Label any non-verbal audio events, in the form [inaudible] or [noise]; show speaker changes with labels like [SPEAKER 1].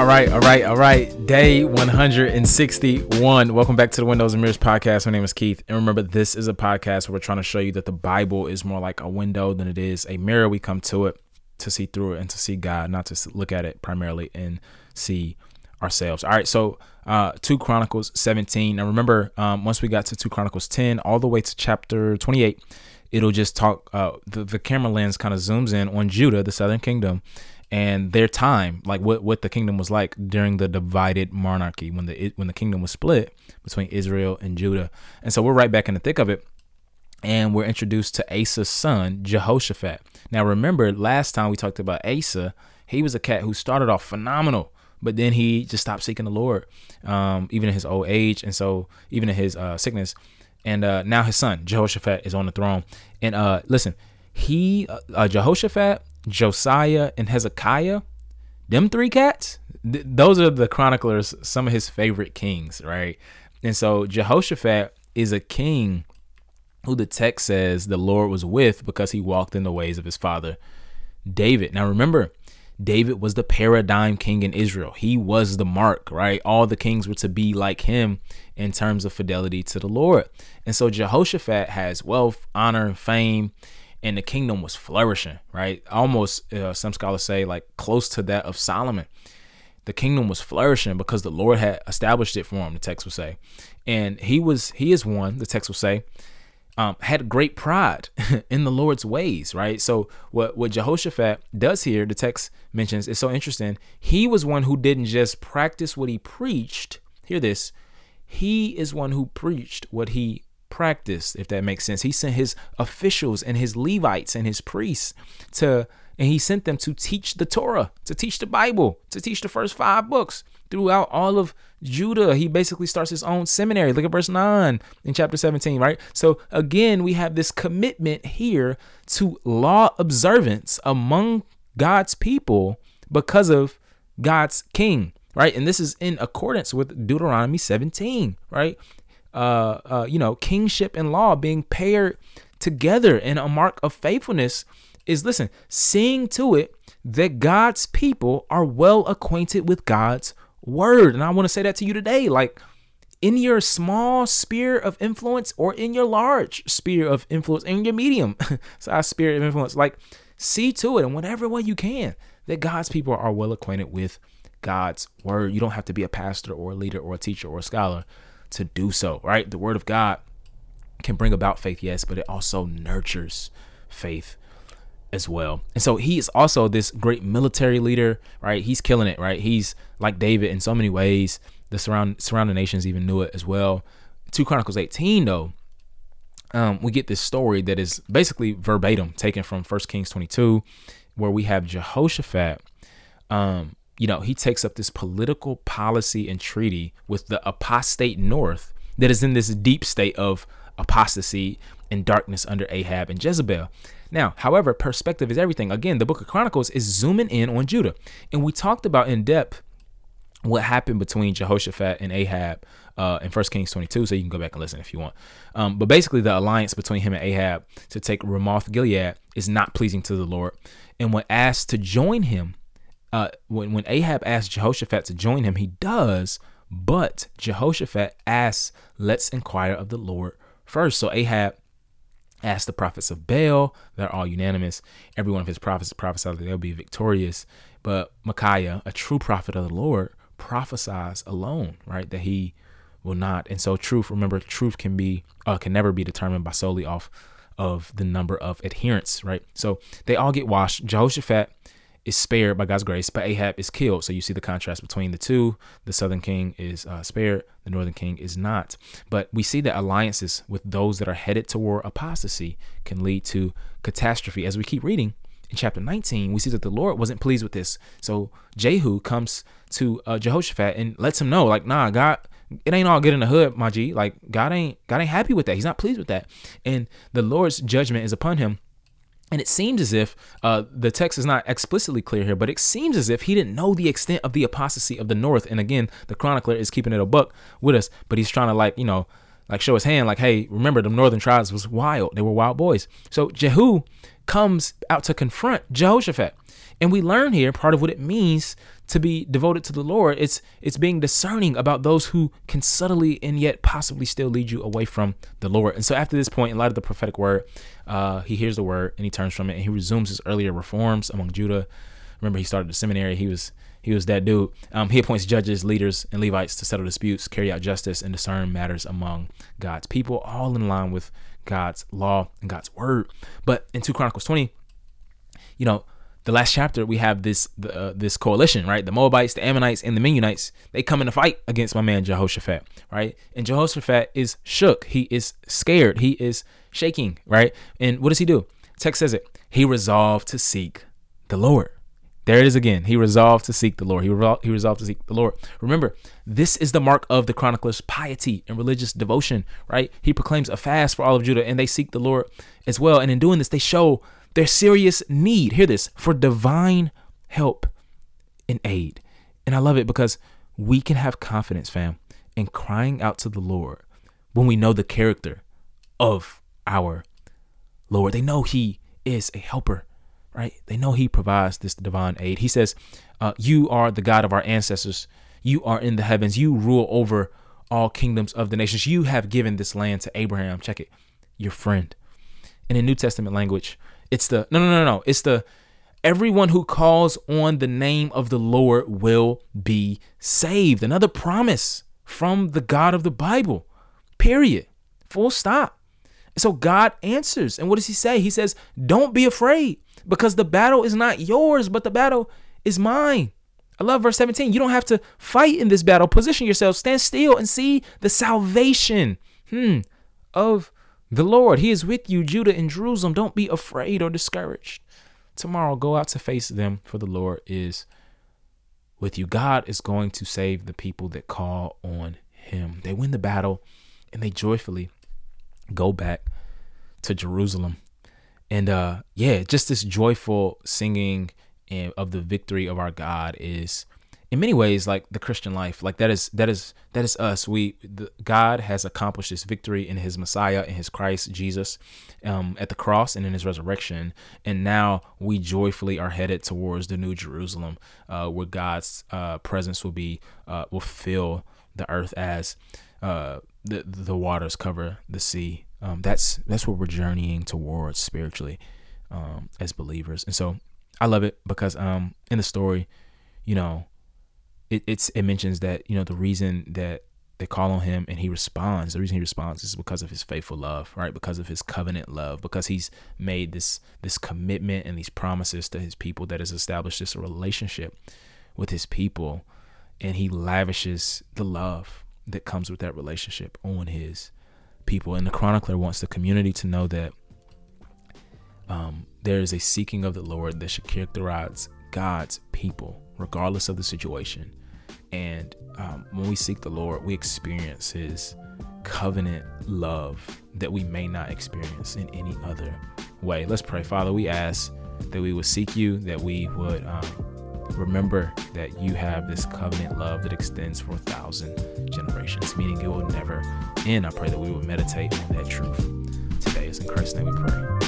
[SPEAKER 1] All right, all right, all right. Day 161. Welcome back to the Windows and Mirrors podcast. My name is Keith. And remember, this is a podcast where we're trying to show you that the Bible is more like a window than it is a mirror. We come to it to see through it and to see God, not to look at it primarily and see ourselves. All right, so uh 2 Chronicles 17. Now remember, um, once we got to 2 Chronicles 10 all the way to chapter 28, it'll just talk uh the, the camera lens kind of zooms in on Judah, the southern kingdom, and their time, like what what the kingdom was like during the divided monarchy when the when the kingdom was split between Israel and Judah. And so we're right back in the thick of it and we're introduced to Asa's son, Jehoshaphat. Now, remember, last time we talked about Asa, he was a cat who started off phenomenal, but then he just stopped seeking the Lord, um, even in his old age, and so even in his uh, sickness. And uh, now his son, Jehoshaphat, is on the throne. And uh, listen, he, uh, uh, Jehoshaphat, Josiah, and Hezekiah, them three cats, th- those are the chroniclers, some of his favorite kings, right? And so Jehoshaphat is a king who the text says the Lord was with because he walked in the ways of his father David. Now remember, David was the paradigm king in Israel. He was the mark, right? All the kings were to be like him in terms of fidelity to the Lord. And so Jehoshaphat has wealth, honor, and fame, and the kingdom was flourishing, right? Almost, uh, some scholars say, like close to that of Solomon. The kingdom was flourishing because the Lord had established it for him, the text will say. And he was, he is one, the text will say, um, had great pride [laughs] in the Lord's ways, right? So what what Jehoshaphat does here, the text mentions, is so interesting. He was one who didn't just practice what he preached. Hear this. He is one who preached what he practiced, if that makes sense. He sent his officials and his Levites and his priests to and he sent them to teach the Torah, to teach the Bible, to teach the first five books throughout all of Judah. He basically starts his own seminary. Look at verse 9 in chapter 17, right? So again, we have this commitment here to law observance among God's people because of God's king, right? And this is in accordance with Deuteronomy 17, right? Uh, uh, you know, kingship and law being paired together in a mark of faithfulness is listen, seeing to it that God's people are well acquainted with God's word. And I want to say that to you today. Like in your small sphere of influence or in your large sphere of influence, in your medium [laughs] size sphere of influence, like see to it in whatever way you can that God's people are well acquainted with God's word. You don't have to be a pastor or a leader or a teacher or a scholar to do so, right? The word of God can bring about faith, yes, but it also nurtures faith as well. And so he is also this great military leader, right? He's killing it, right? He's like David in so many ways. The surround surrounding nations even knew it as well. 2 Chronicles 18 though, um, we get this story that is basically verbatim taken from 1 Kings 22, where we have Jehoshaphat. Um, you know, he takes up this political policy and treaty with the apostate north that is in this deep state of apostasy and darkness under Ahab and Jezebel. Now, however, perspective is everything. Again, the book of Chronicles is zooming in on Judah. And we talked about in depth what happened between Jehoshaphat and Ahab uh, in 1 Kings 22, so you can go back and listen if you want. Um, but basically, the alliance between him and Ahab to take Ramoth Gilead is not pleasing to the Lord. And when asked to join him, uh, when, when Ahab asks Jehoshaphat to join him, he does, but Jehoshaphat asks, let's inquire of the Lord first. So Ahab asked the prophets of Baal. They're all unanimous. Every one of his prophets prophesied that they'll be victorious. But Micaiah, a true prophet of the Lord, prophesies alone, right? That he will not. And so truth, remember, truth can be uh, can never be determined by solely off of the number of adherents, right? So they all get washed. Jehoshaphat is spared by God's grace, but Ahab is killed. So you see the contrast between the two. The southern king is uh, spared, the northern king is not. But we see that alliances with those that are headed toward apostasy can lead to catastrophe. As we keep reading in chapter 19, we see that the Lord wasn't pleased with this. So Jehu comes to uh, Jehoshaphat and lets him know, like, nah, God, it ain't all good in the hood, my G. Like God ain't God ain't happy with that. He's not pleased with that. And the Lord's judgment is upon him and it seems as if uh, the text is not explicitly clear here, but it seems as if he didn't know the extent of the apostasy of the North. And again, the chronicler is keeping it a buck with us, but he's trying to like, you know, like show his hand, like, hey, remember the northern tribes was wild. They were wild boys. So Jehu comes out to confront Jehoshaphat. And we learn here part of what it means to be devoted to the Lord. It's it's being discerning about those who can subtly and yet possibly still lead you away from the Lord. And so after this point, in light of the prophetic word, uh, he hears the word and he turns from it and he resumes his earlier reforms among Judah. Remember, he started the seminary. He was he was that dude. Um, he appoints judges, leaders, and Levites to settle disputes, carry out justice, and discern matters among God's people, all in line with God's law and God's word. But in 2 Chronicles 20, you know, the last chapter we have this uh, this coalition, right? The Moabites, the Ammonites, and the Meunites. They come in a fight against my man Jehoshaphat, right? And Jehoshaphat is shook. He is scared. He is shaking, right? And what does he do? Text says it. He resolved to seek the Lord. There it is again. He resolved to seek the Lord. He, re- he resolved to seek the Lord. Remember, this is the mark of the chronicler's piety and religious devotion, right? He proclaims a fast for all of Judah and they seek the Lord as well. And in doing this, they show their serious need, hear this, for divine help and aid. And I love it because we can have confidence, fam, in crying out to the Lord when we know the character of our Lord. They know He is a helper, right? They know He provides this divine aid. He says, uh, You are the God of our ancestors. You are in the heavens. You rule over all kingdoms of the nations. You have given this land to Abraham. Check it, your friend. And in New Testament language, it's the no, no, no, no. It's the everyone who calls on the name of the Lord will be saved. Another promise from the God of the Bible. Period. Full stop. So God answers. And what does he say? He says, Don't be afraid because the battle is not yours, but the battle is mine. I love verse 17. You don't have to fight in this battle. Position yourself, stand still, and see the salvation hmm, of the Lord, He is with you, Judah and Jerusalem. Don't be afraid or discouraged. Tomorrow, go out to face them, for the Lord is with you. God is going to save the people that call on Him. They win the battle and they joyfully go back to Jerusalem. And uh, yeah, just this joyful singing of the victory of our God is in many ways like the christian life. Like that is that is that is us. We the, god has accomplished this victory in his messiah in his christ jesus um, at the cross and in his resurrection. And now we joyfully are headed towards the new jerusalem uh, where god's uh, presence will be uh, will fill the earth as uh, the the waters cover the sea um, that's that's what we're journeying towards spiritually um, as believers. And so i love it because um, in the story you know it, it's it mentions that you know the reason that they call on him and he responds the reason he responds is because of his faithful love right? Because of his covenant love because he's made this this commitment and these promises to his people that has established this relationship with his people. And he lavishes the love that comes with that relationship on his people and the chronicler wants the community to know that um, there is a seeking of the lord that should characterize god's people regardless of the situation and um, when we seek the Lord, we experience His covenant love that we may not experience in any other way. Let's pray. Father, we ask that we would seek you, that we would um, remember that you have this covenant love that extends for a thousand generations, meaning it will never end. I pray that we will meditate on that truth today. It's in Christ's name we pray.